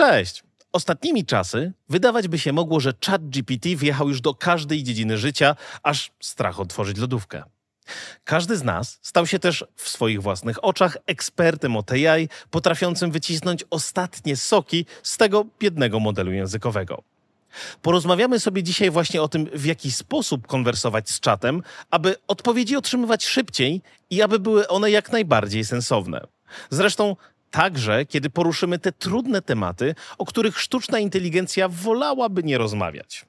Cześć! Ostatnimi czasy wydawać by się mogło, że ChatGPT wjechał już do każdej dziedziny życia, aż strach otworzyć lodówkę. Każdy z nas stał się też w swoich własnych oczach ekspertem od AI, potrafiącym wycisnąć ostatnie soki z tego biednego modelu językowego. Porozmawiamy sobie dzisiaj właśnie o tym, w jaki sposób konwersować z czatem, aby odpowiedzi otrzymywać szybciej i aby były one jak najbardziej sensowne. Zresztą także, kiedy poruszymy te trudne tematy, o których sztuczna inteligencja wolałaby nie rozmawiać.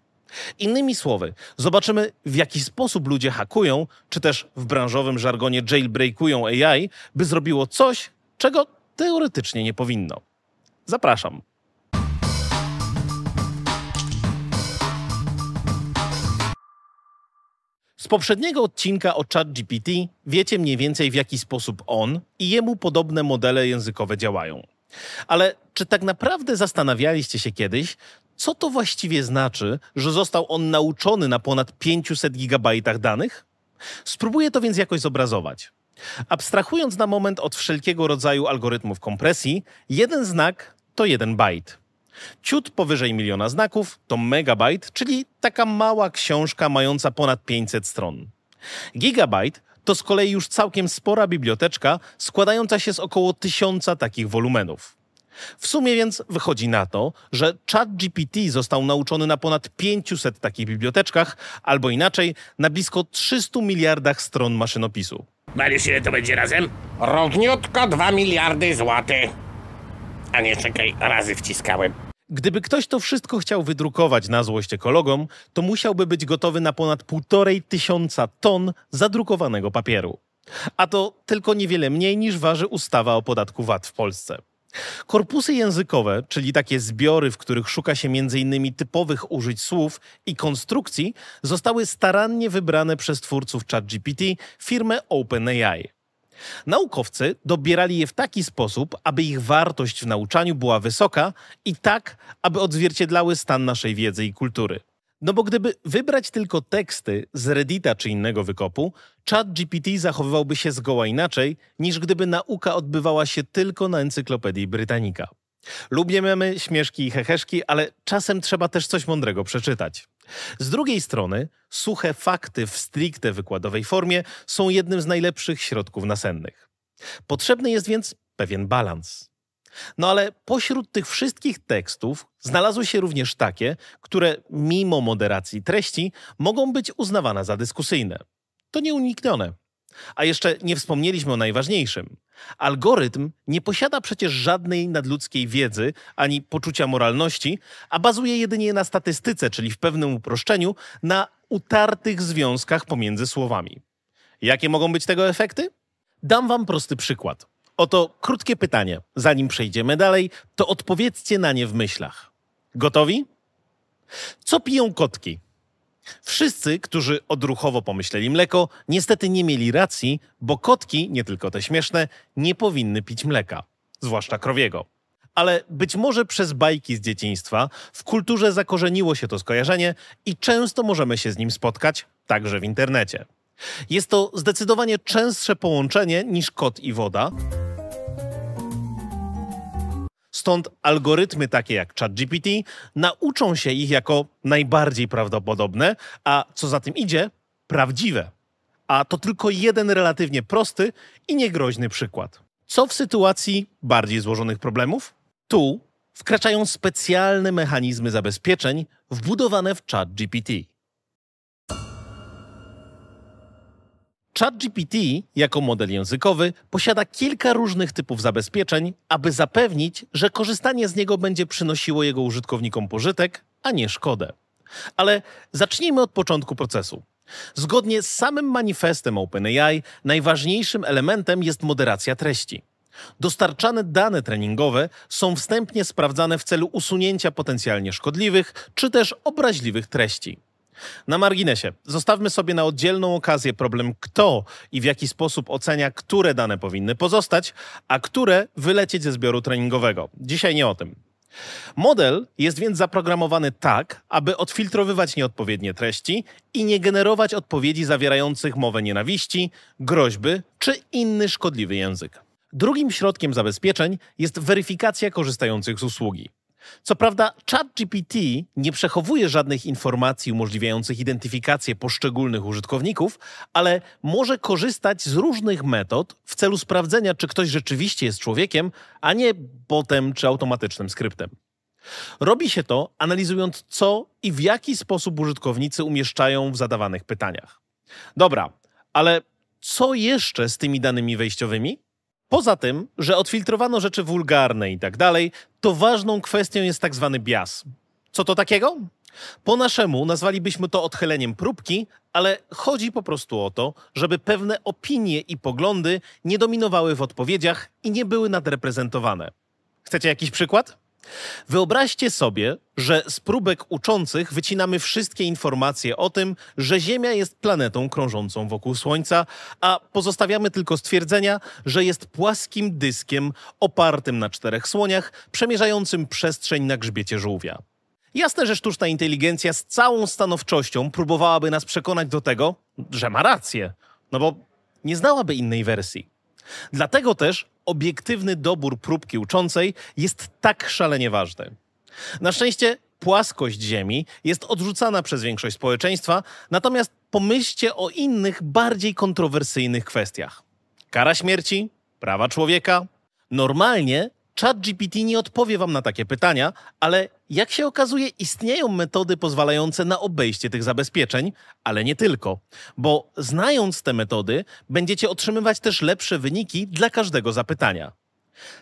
Innymi słowy, zobaczymy, w jaki sposób ludzie hakują, czy też w branżowym żargonie jailbreakują AI, by zrobiło coś, czego teoretycznie nie powinno. Zapraszam. Poprzedniego odcinka o ChatGPT wiecie mniej więcej w jaki sposób on i jemu podobne modele językowe działają. Ale czy tak naprawdę zastanawialiście się kiedyś, co to właściwie znaczy, że został on nauczony na ponad 500 gigabajtach danych? Spróbuję to więc jakoś zobrazować. Abstrahując na moment od wszelkiego rodzaju algorytmów kompresji, jeden znak to jeden bajt. Ciut powyżej miliona znaków to megabajt, czyli taka mała książka mająca ponad 500 stron. Gigabajt to z kolei już całkiem spora biblioteczka składająca się z około tysiąca takich wolumenów. W sumie więc wychodzi na to, że ChatGPT został nauczony na ponad 500 takich biblioteczkach, albo inaczej na blisko 300 miliardach stron maszynopisu. Mariusz, ile to będzie razem? Równiutko 2 miliardy złotych. A nie, czekaj, razy wciskałem. Gdyby ktoś to wszystko chciał wydrukować na złość ekologom, to musiałby być gotowy na ponad półtorej tysiąca ton zadrukowanego papieru. A to tylko niewiele mniej niż waży ustawa o podatku VAT w Polsce. Korpusy językowe, czyli takie zbiory, w których szuka się m.in. typowych użyć słów i konstrukcji, zostały starannie wybrane przez twórców ChatGPT, firmę OpenAI. Naukowcy dobierali je w taki sposób, aby ich wartość w nauczaniu była wysoka i tak, aby odzwierciedlały stan naszej wiedzy i kultury. No bo gdyby wybrać tylko teksty z Reddita czy innego wykopu, ChatGPT zachowywałby się zgoła inaczej, niż gdyby nauka odbywała się tylko na encyklopedii Britannica. Lubimy śmieszki i heheszki, ale czasem trzeba też coś mądrego przeczytać. Z drugiej strony, suche fakty w stricte wykładowej formie są jednym z najlepszych środków nasennych. Potrzebny jest więc pewien balans. No ale pośród tych wszystkich tekstów znalazły się również takie, które mimo moderacji treści mogą być uznawane za dyskusyjne. To nieuniknione. A jeszcze nie wspomnieliśmy o najważniejszym. Algorytm nie posiada przecież żadnej nadludzkiej wiedzy ani poczucia moralności, a bazuje jedynie na statystyce, czyli w pewnym uproszczeniu, na utartych związkach pomiędzy słowami. Jakie mogą być tego efekty? Dam wam prosty przykład. Oto krótkie pytanie. Zanim przejdziemy dalej, to odpowiedzcie na nie w myślach. Gotowi? Co piją kotki? Wszyscy, którzy odruchowo pomyśleli mleko, niestety nie mieli racji, bo kotki, nie tylko te śmieszne, nie powinny pić mleka, zwłaszcza krowiego. Ale być może przez bajki z dzieciństwa w kulturze zakorzeniło się to skojarzenie i często możemy się z nim spotkać, także w internecie. Jest to zdecydowanie częstsze połączenie niż kot i woda. Stąd algorytmy takie jak ChatGPT nauczą się ich jako najbardziej prawdopodobne, a co za tym idzie, prawdziwe. A to tylko jeden relatywnie prosty i niegroźny przykład. Co w sytuacji bardziej złożonych problemów? Tu wkraczają specjalne mechanizmy zabezpieczeń wbudowane w ChatGPT. ChatGPT jako model językowy posiada kilka różnych typów zabezpieczeń, aby zapewnić, że korzystanie z niego będzie przynosiło jego użytkownikom pożytek, a nie szkodę. Ale zacznijmy od początku procesu. Zgodnie z samym manifestem OpenAI, najważniejszym elementem jest moderacja treści. Dostarczane dane treningowe są wstępnie sprawdzane w celu usunięcia potencjalnie szkodliwych czy też obraźliwych treści. Na marginesie, zostawmy sobie na oddzielną okazję problem, kto i w jaki sposób ocenia, które dane powinny pozostać, a które wylecieć ze zbioru treningowego. Dzisiaj nie o tym. Model jest więc zaprogramowany tak, aby odfiltrowywać nieodpowiednie treści i nie generować odpowiedzi zawierających mowę nienawiści, groźby czy inny szkodliwy język. Drugim środkiem zabezpieczeń jest weryfikacja korzystających z usługi. Co prawda, ChatGPT nie przechowuje żadnych informacji umożliwiających identyfikację poszczególnych użytkowników, ale może korzystać z różnych metod w celu sprawdzenia, czy ktoś rzeczywiście jest człowiekiem, a nie botem czy automatycznym skryptem. Robi się to analizując, co i w jaki sposób użytkownicy umieszczają w zadawanych pytaniach. Dobra, ale co jeszcze z tymi danymi wejściowymi? Poza tym, że odfiltrowano rzeczy wulgarne i tak dalej, to ważną kwestią jest tak zwany bias. Co to takiego? Po naszemu nazwalibyśmy to odchyleniem próbki, ale chodzi po prostu o to, żeby pewne opinie i poglądy nie dominowały w odpowiedziach i nie były nadreprezentowane. Chcecie jakiś przykład? Wyobraźcie sobie, że z próbek uczących wycinamy wszystkie informacje o tym, że Ziemia jest planetą krążącą wokół Słońca, a pozostawiamy tylko stwierdzenia, że jest płaskim dyskiem opartym na czterech słoniach, przemierzającym przestrzeń na grzbiecie żółwia. Jasne, że sztuczna inteligencja z całą stanowczością próbowałaby nas przekonać do tego, że ma rację, no bo nie znałaby innej wersji. Dlatego też obiektywny dobór próbki uczącej jest tak szalenie ważny. Na szczęście płaskość Ziemi jest odrzucana przez większość społeczeństwa, natomiast pomyślcie o innych, bardziej kontrowersyjnych kwestiach. Kara śmierci, prawa człowieka. Normalnie ChatGPT nie odpowie wam na takie pytania, ale jak się okazuje, istnieją metody pozwalające na obejście tych zabezpieczeń, ale nie tylko, bo znając te metody, będziecie otrzymywać też lepsze wyniki dla każdego zapytania.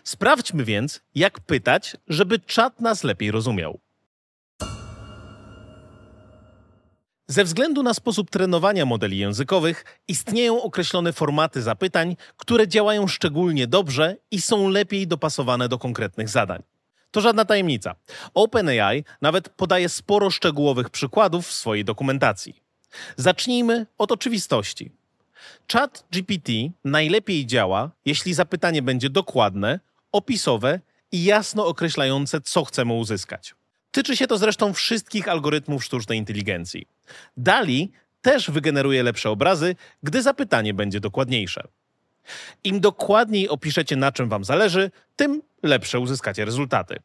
Sprawdźmy więc, jak pytać, żeby czat nas lepiej rozumiał. Ze względu na sposób trenowania modeli językowych istnieją określone formaty zapytań, które działają szczególnie dobrze i są lepiej dopasowane do konkretnych zadań. To żadna tajemnica. OpenAI nawet podaje sporo szczegółowych przykładów w swojej dokumentacji. Zacznijmy od oczywistości. Chat GPT najlepiej działa, jeśli zapytanie będzie dokładne, opisowe i jasno określające, co chcemy uzyskać. Tyczy się to zresztą wszystkich algorytmów sztucznej inteligencji. DALI też wygeneruje lepsze obrazy, gdy zapytanie będzie dokładniejsze. Im dokładniej opiszecie, na czym Wam zależy, tym lepsze uzyskacie rezultaty.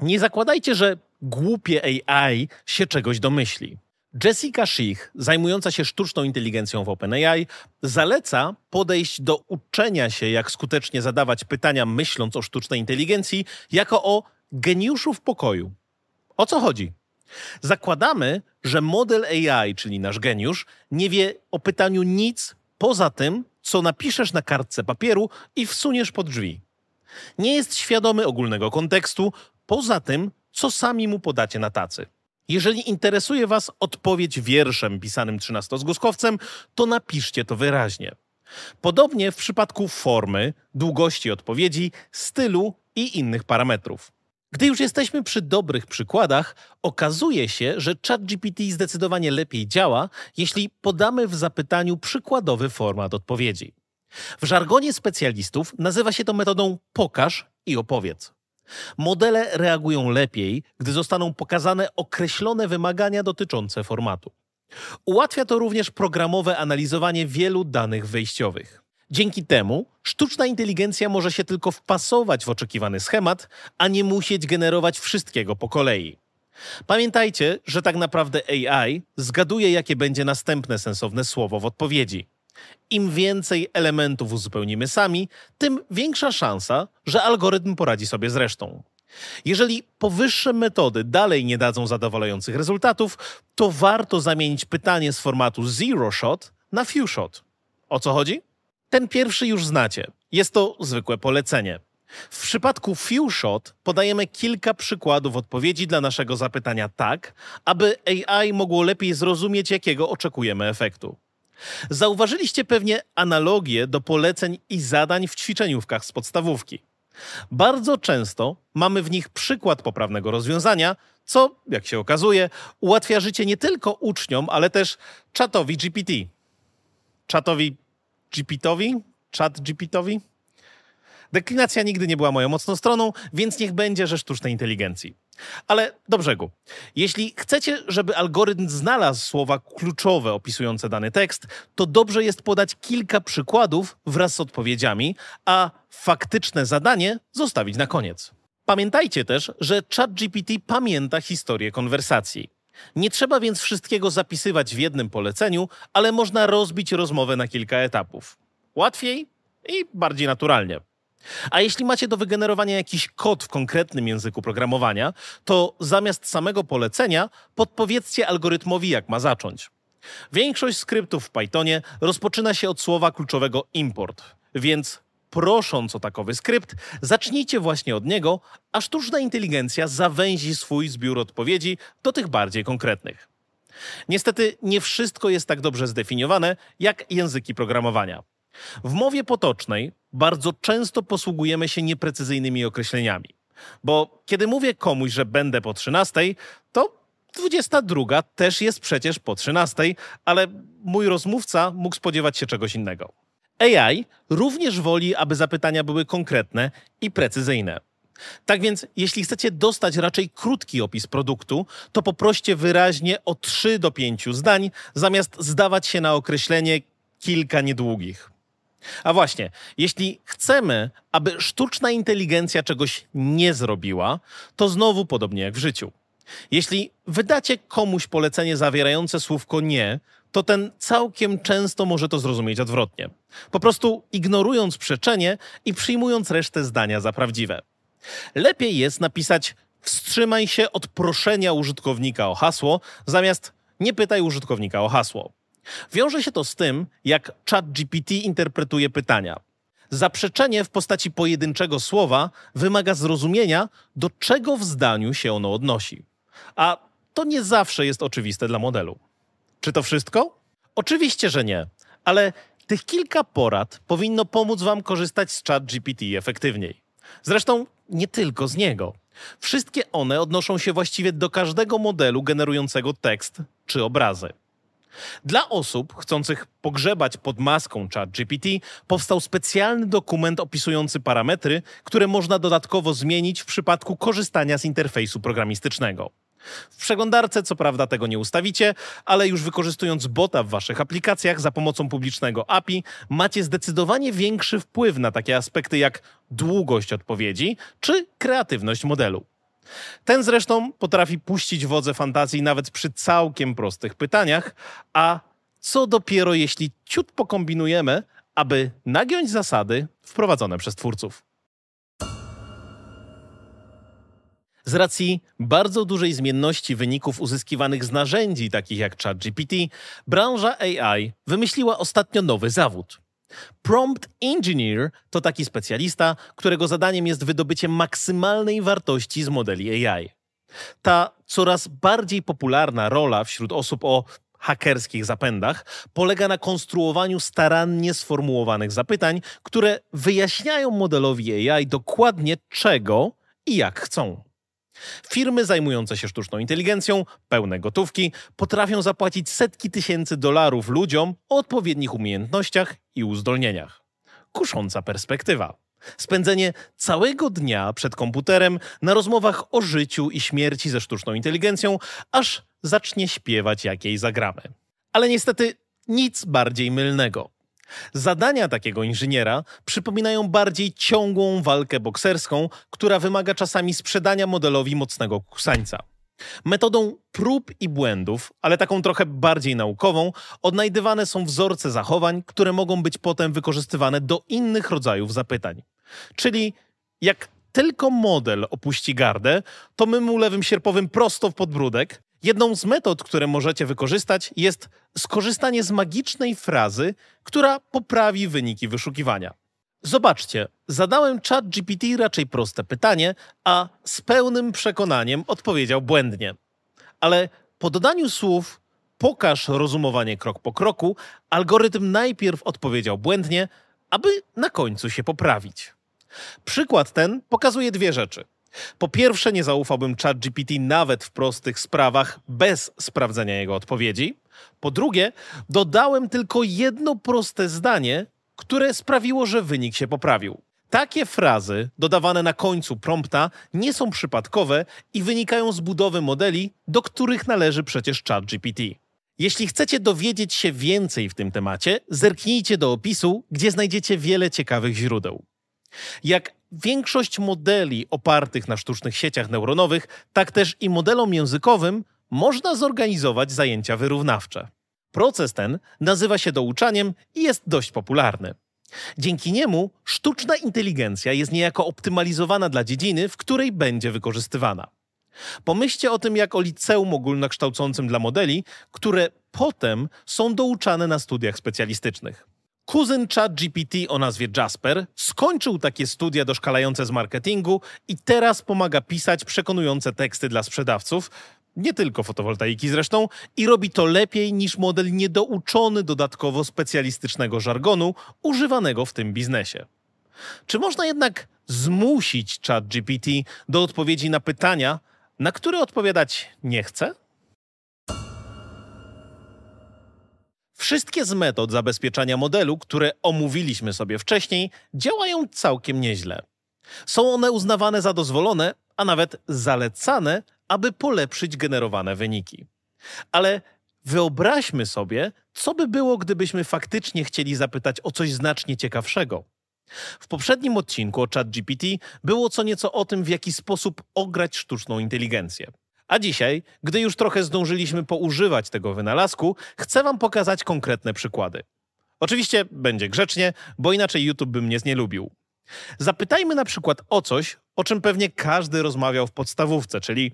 Nie zakładajcie, że głupie AI się czegoś domyśli. Jessica Schick, zajmująca się sztuczną inteligencją w OpenAI, zaleca podejść do uczenia się, jak skutecznie zadawać pytania, myśląc o sztucznej inteligencji, jako o geniuszu w pokoju. O co chodzi? Zakładamy, że model AI, czyli nasz geniusz, nie wie o pytaniu nic poza tym, co napiszesz na kartce papieru i wsuniesz pod drzwi. Nie jest świadomy ogólnego kontekstu, poza tym, co sami mu podacie na tacy. Jeżeli interesuje Was odpowiedź wierszem pisanym trzynastozgłoskowcem, to napiszcie to wyraźnie. Podobnie w przypadku formy, długości odpowiedzi, stylu i innych parametrów. Gdy już jesteśmy przy dobrych przykładach, okazuje się, że ChatGPT zdecydowanie lepiej działa, jeśli podamy w zapytaniu przykładowy format odpowiedzi. W żargonie specjalistów nazywa się to metodą pokaż i opowiedz. Modele reagują lepiej, gdy zostaną pokazane określone wymagania dotyczące formatu. Ułatwia to również programowe analizowanie wielu danych wejściowych. Dzięki temu sztuczna inteligencja może się tylko wpasować w oczekiwany schemat, a nie musieć generować wszystkiego po kolei. Pamiętajcie, że tak naprawdę AI zgaduje, jakie będzie następne sensowne słowo w odpowiedzi. Im więcej elementów uzupełnimy sami, tym większa szansa, że algorytm poradzi sobie z resztą. Jeżeli powyższe metody dalej nie dadzą zadowalających rezultatów, to warto zamienić pytanie z formatu zero shot na few shot. O co chodzi? Ten pierwszy już znacie. Jest to zwykłe polecenie. W przypadku few shot podajemy kilka przykładów odpowiedzi dla naszego zapytania tak, aby AI mogło lepiej zrozumieć, jakiego oczekujemy efektu. Zauważyliście pewnie analogię do poleceń i zadań w ćwiczeniówkach z podstawówki. Bardzo często mamy w nich przykład poprawnego rozwiązania, co, jak się okazuje, ułatwia życie nie tylko uczniom, ale też czatowi GPT. Czatowi GPT-owi? Chat GPT-owi? Deklinacja nigdy nie była moją mocną stroną, więc niech będzie, że sztucznej inteligencji. Ale do brzegu. Jeśli chcecie, żeby algorytm znalazł słowa kluczowe opisujące dany tekst, to dobrze jest podać kilka przykładów wraz z odpowiedziami, a faktyczne zadanie zostawić na koniec. Pamiętajcie też, że ChatGPT pamięta historię konwersacji. Nie trzeba więc wszystkiego zapisywać w jednym poleceniu, ale można rozbić rozmowę na kilka etapów. Łatwiej i bardziej naturalnie. A jeśli macie do wygenerowania jakiś kod w konkretnym języku programowania, to zamiast samego polecenia podpowiedzcie algorytmowi, jak ma zacząć. Większość skryptów w Pythonie rozpoczyna się od słowa kluczowego import, więc prosząc o takowy skrypt, zacznijcie właśnie od niego, a sztuczna inteligencja zawęzi swój zbiór odpowiedzi do tych bardziej konkretnych. Niestety nie wszystko jest tak dobrze zdefiniowane jak języki programowania. W mowie potocznej bardzo często posługujemy się nieprecyzyjnymi określeniami. Bo kiedy mówię komuś, że będę po 13, to 22 też jest przecież po 13, ale mój rozmówca mógł spodziewać się czegoś innego. AI również woli, aby zapytania były konkretne i precyzyjne. Tak więc, jeśli chcecie dostać raczej krótki opis produktu, to poproście wyraźnie o 3 do 5 zdań, zamiast zdawać się na określenie kilka niedługich. A właśnie, jeśli chcemy, aby sztuczna inteligencja czegoś nie zrobiła, to znowu podobnie jak w życiu. Jeśli wydacie komuś polecenie zawierające słówko nie, to ten całkiem często może to zrozumieć odwrotnie. Po prostu ignorując przeczenie i przyjmując resztę zdania za prawdziwe. Lepiej jest napisać wstrzymaj się od proszenia użytkownika o hasło, zamiast nie pytaj użytkownika o hasło. Wiąże się to z tym, jak ChatGPT interpretuje pytania. Zaprzeczenie w postaci pojedynczego słowa wymaga zrozumienia, do czego w zdaniu się ono odnosi. A to nie zawsze jest oczywiste dla modelu. Czy to wszystko? Oczywiście, że nie, ale tych kilka porad powinno pomóc Wam korzystać z ChatGPT efektywniej. Zresztą nie tylko z niego. Wszystkie one odnoszą się właściwie do każdego modelu generującego tekst czy obrazy. Dla osób chcących pogrzebać pod maską ChatGPT powstał specjalny dokument opisujący parametry, które można dodatkowo zmienić w przypadku korzystania z interfejsu programistycznego. W przeglądarce co prawda tego nie ustawicie, ale już wykorzystując bota w waszych aplikacjach za pomocą publicznego API, macie zdecydowanie większy wpływ na takie aspekty jak długość odpowiedzi czy kreatywność modelu. Ten zresztą potrafi puścić wodze fantazji nawet przy całkiem prostych pytaniach, a co dopiero jeśli ciut pokombinujemy, aby nagiąć zasady wprowadzone przez twórców. Z racji bardzo dużej zmienności wyników uzyskiwanych z narzędzi takich jak ChatGPT, branża AI wymyśliła ostatnio nowy zawód. Prompt Engineer to taki specjalista, którego zadaniem jest wydobycie maksymalnej wartości z modeli AI. Ta coraz bardziej popularna rola wśród osób o hakerskich zapędach polega na konstruowaniu starannie sformułowanych zapytań, które wyjaśniają modelowi AI dokładnie czego i jak chcą. Firmy zajmujące się sztuczną inteligencją, pełne gotówki, potrafią zapłacić setki tysięcy dolarów ludziom o odpowiednich umiejętnościach i uzdolnieniach. Kusząca perspektywa. Spędzenie całego dnia przed komputerem na rozmowach o życiu i śmierci ze sztuczną inteligencją, aż zacznie śpiewać, jak jej zagramy. Ale niestety nic bardziej mylnego. Zadania takiego inżyniera przypominają bardziej ciągłą walkę bokserską, która wymaga czasami sprzedania modelowi mocnego kusańca. Metodą prób i błędów, ale taką trochę bardziej naukową, odnajdywane są wzorce zachowań, które mogą być potem wykorzystywane do innych rodzajów zapytań. Czyli jak tylko model opuści gardę, to my mu lewym sierpowym prosto w podbródek, Jedną z metod, które możecie wykorzystać, jest skorzystanie z magicznej frazy, która poprawi wyniki wyszukiwania. Zobaczcie, zadałem chat GPT raczej proste pytanie, a z pełnym przekonaniem odpowiedział błędnie. Ale po dodaniu słów pokaż rozumowanie krok po kroku, algorytm najpierw odpowiedział błędnie, aby na końcu się poprawić. Przykład ten pokazuje dwie rzeczy. Po pierwsze, nie zaufałbym ChatGPT nawet w prostych sprawach bez sprawdzenia jego odpowiedzi. Po drugie, dodałem tylko jedno proste zdanie, które sprawiło, że wynik się poprawił. Takie frazy dodawane na końcu prompta nie są przypadkowe i wynikają z budowy modeli, do których należy przecież ChatGPT. Jeśli chcecie dowiedzieć się więcej w tym temacie, zerknijcie do opisu, gdzie znajdziecie wiele ciekawych źródeł. Jak większość modeli opartych na sztucznych sieciach neuronowych, tak też i modelom językowym, można zorganizować zajęcia wyrównawcze. Proces ten nazywa się douczaniem i jest dość popularny. Dzięki niemu sztuczna inteligencja jest niejako optymalizowana dla dziedziny, w której będzie wykorzystywana. Pomyślcie o tym jak o liceum ogólnokształcącym dla modeli, które potem są douczane na studiach specjalistycznych. Kuzyn ChatGPT o nazwie Jasper skończył takie studia doszkalające z marketingu i teraz pomaga pisać przekonujące teksty dla sprzedawców, nie tylko fotowoltaiki zresztą, i robi to lepiej niż model niedouczony dodatkowo specjalistycznego żargonu używanego w tym biznesie. Czy można jednak zmusić ChatGPT do odpowiedzi na pytania, na które odpowiadać nie chce? Wszystkie z metod zabezpieczania modelu, które omówiliśmy sobie wcześniej, działają całkiem nieźle. Są one uznawane za dozwolone, a nawet zalecane, aby polepszyć generowane wyniki. Ale wyobraźmy sobie, co by było, gdybyśmy faktycznie chcieli zapytać o coś znacznie ciekawszego. W poprzednim odcinku o ChatGPT było co nieco o tym, w jaki sposób ograć sztuczną inteligencję. A dzisiaj, gdy już trochę zdążyliśmy poużywać tego wynalazku, chcę Wam pokazać konkretne przykłady. Oczywiście będzie grzecznie, bo inaczej YouTube by mnie nie lubił. Zapytajmy na przykład o coś, o czym pewnie każdy rozmawiał w podstawówce, czyli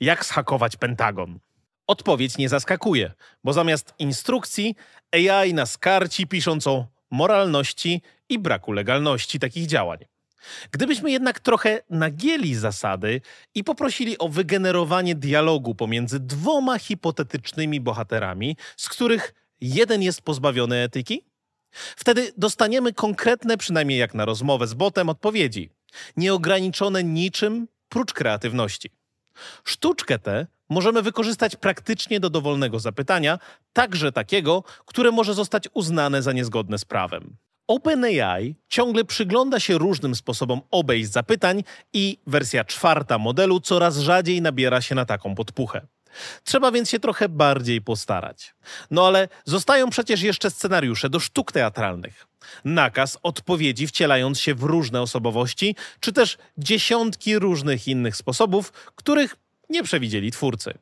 jak zhakować Pentagon. Odpowiedź nie zaskakuje, bo zamiast instrukcji AI nas karci pisząc o moralności i braku legalności takich działań. Gdybyśmy jednak trochę nagieli zasady i poprosili o wygenerowanie dialogu pomiędzy dwoma hipotetycznymi bohaterami, z których jeden jest pozbawiony etyki, wtedy dostaniemy konkretne, przynajmniej jak na rozmowę z botem, odpowiedzi, nieograniczone niczym prócz kreatywności. Sztuczkę tę możemy wykorzystać praktycznie do dowolnego zapytania, także takiego, które może zostać uznane za niezgodne z prawem. OpenAI ciągle przygląda się różnym sposobom obejść zapytań i wersja czwarta modelu coraz rzadziej nabiera się na taką podpuchę. Trzeba więc się trochę bardziej postarać. No ale zostają przecież jeszcze scenariusze do sztuk teatralnych. Nakaz odpowiedzi wcielając się w różne osobowości, czy też dziesiątki różnych innych sposobów, których nie przewidzieli twórcy.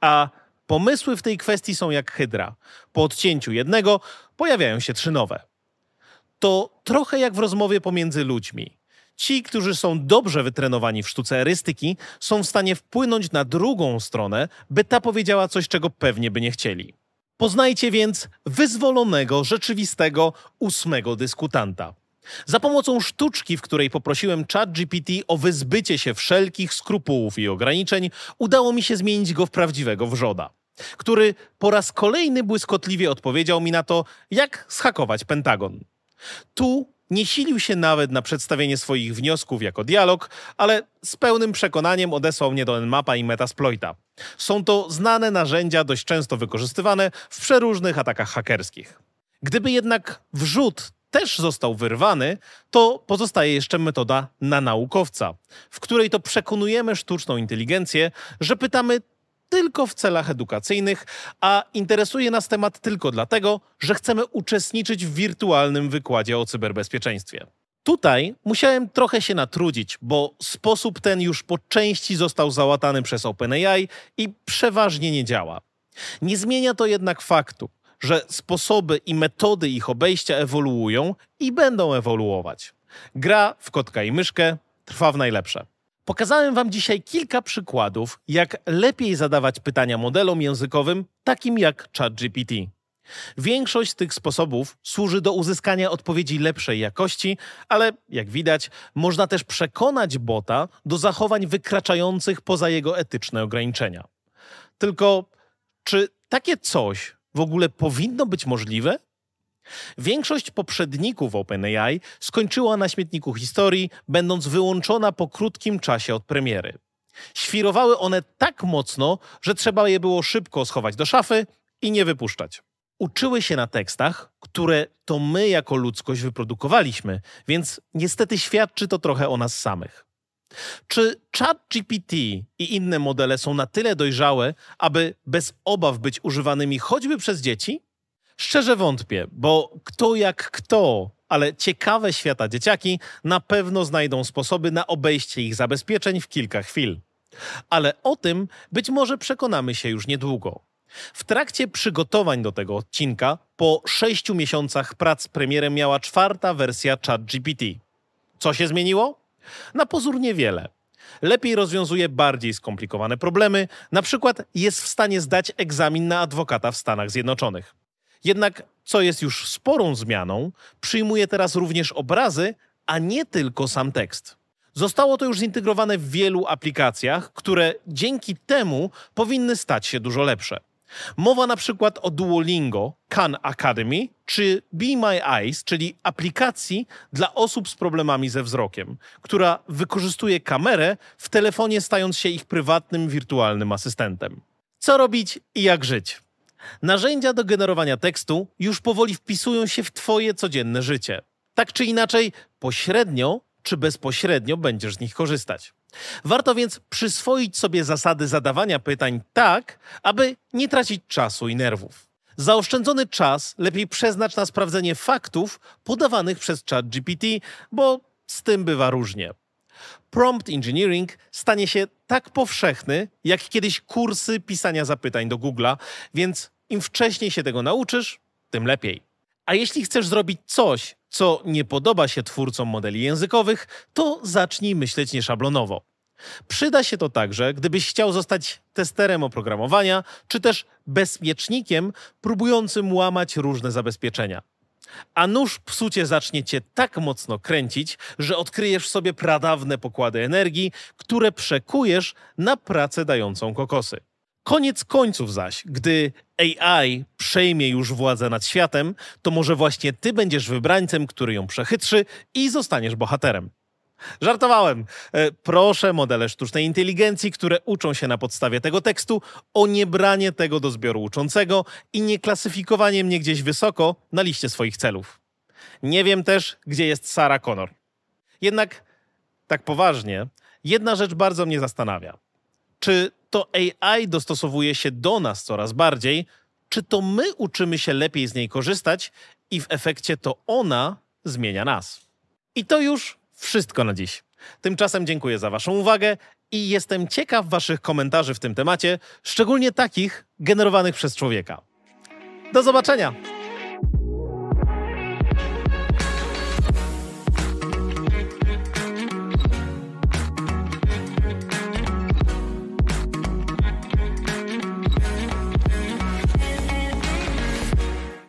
A pomysły w tej kwestii są jak hydra. Po odcięciu jednego pojawiają się trzy nowe to trochę jak w rozmowie pomiędzy ludźmi. Ci, którzy są dobrze wytrenowani w sztuce erystyki, są w stanie wpłynąć na drugą stronę, by ta powiedziała coś, czego pewnie by nie chcieli. Poznajcie więc wyzwolonego, rzeczywistego ósmego dyskutanta. Za pomocą sztuczki, w której poprosiłem ChatGPT o wyzbycie się wszelkich skrupułów i ograniczeń, udało mi się zmienić go w prawdziwego wrzoda, który po raz kolejny błyskotliwie odpowiedział mi na to, jak zhakować Pentagon. Tu nie silił się nawet na przedstawienie swoich wniosków jako dialog, ale z pełnym przekonaniem odesłał mnie do Nmapa i Metasploita. Są to znane narzędzia, dość często wykorzystywane w przeróżnych atakach hakerskich. Gdyby jednak wrzut też został wyrwany, to pozostaje jeszcze metoda na naukowca, w której to przekonujemy sztuczną inteligencję, że pytamy tylko w celach edukacyjnych, a interesuje nas temat tylko dlatego, że chcemy uczestniczyć w wirtualnym wykładzie o cyberbezpieczeństwie. Tutaj musiałem trochę się natrudzić, bo sposób ten już po części został załatany przez OpenAI i przeważnie nie działa. Nie zmienia to jednak faktu, że sposoby i metody ich obejścia ewoluują i będą ewoluować. Gra w kotka i myszkę trwa w najlepsze. Pokazałem Wam dzisiaj kilka przykładów, jak lepiej zadawać pytania modelom językowym, takim jak ChatGPT. Większość z tych sposobów służy do uzyskania odpowiedzi lepszej jakości, ale jak widać, można też przekonać bota do zachowań wykraczających poza jego etyczne ograniczenia. Tylko czy takie coś w ogóle powinno być możliwe? Większość poprzedników OpenAI skończyła na śmietniku historii, będąc wyłączona po krótkim czasie od premiery. Świrowały one tak mocno, że trzeba je było szybko schować do szafy i nie wypuszczać. Uczyły się na tekstach, które to my jako ludzkość wyprodukowaliśmy, więc niestety świadczy to trochę o nas samych. Czy ChatGPT i inne modele są na tyle dojrzałe, aby bez obaw być używanymi choćby przez dzieci? Szczerze wątpię, bo kto jak kto, ale ciekawe świata dzieciaki na pewno znajdą sposoby na obejście ich zabezpieczeń w kilka chwil. Ale o tym być może przekonamy się już niedługo. W trakcie przygotowań do tego odcinka, po sześciu miesiącach prac premierem miała czwarta wersja ChatGPT. Co się zmieniło? Na pozór niewiele. Lepiej rozwiązuje bardziej skomplikowane problemy, na przykład jest w stanie zdać egzamin na adwokata w Stanach Zjednoczonych. Jednak, co jest już sporą zmianą, przyjmuje teraz również obrazy, a nie tylko sam tekst. Zostało to już zintegrowane w wielu aplikacjach, które dzięki temu powinny stać się dużo lepsze. Mowa na przykład o Duolingo, Khan Academy czy Be My Eyes, czyli aplikacji dla osób z problemami ze wzrokiem, która wykorzystuje kamerę w telefonie, stając się ich prywatnym wirtualnym asystentem. Co robić i jak żyć? Narzędzia do generowania tekstu już powoli wpisują się w Twoje codzienne życie. Tak czy inaczej, pośrednio czy bezpośrednio będziesz z nich korzystać. Warto więc przyswoić sobie zasady zadawania pytań tak, aby nie tracić czasu i nerwów. Zaoszczędzony czas lepiej przeznacz na sprawdzenie faktów podawanych przez ChatGPT, bo z tym bywa różnie. Prompt engineering stanie się tak powszechny, jak kiedyś kursy pisania zapytań do Google'a, więc im wcześniej się tego nauczysz, tym lepiej. A jeśli chcesz zrobić coś, co nie podoba się twórcom modeli językowych, to zacznij myśleć nieszablonowo. Przyda się to także, gdybyś chciał zostać testerem oprogramowania, czy też bezpiecznikiem próbującym łamać różne zabezpieczenia. A nóż psucie zacznie cię tak mocno kręcić, że odkryjesz w sobie pradawne pokłady energii, które przekujesz na pracę dającą kokosy. Koniec końców zaś, gdy AI przejmie już władzę nad światem, to może właśnie ty będziesz wybrańcem, który ją przechytrzy i zostaniesz bohaterem. Żartowałem. E, proszę modele sztucznej inteligencji, które uczą się na podstawie tego tekstu, o niebranie tego do zbioru uczącego i nie klasyfikowanie mnie gdzieś wysoko na liście swoich celów. Nie wiem też, gdzie jest Sarah Connor. Jednak, tak poważnie, jedna rzecz bardzo mnie zastanawia. Czy to AI dostosowuje się do nas coraz bardziej, czy to my uczymy się lepiej z niej korzystać i w efekcie to ona zmienia nas? I to już wszystko na dziś. Tymczasem dziękuję za Waszą uwagę i jestem ciekaw Waszych komentarzy w tym temacie, szczególnie takich generowanych przez człowieka. Do zobaczenia!